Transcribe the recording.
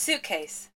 Suitcase.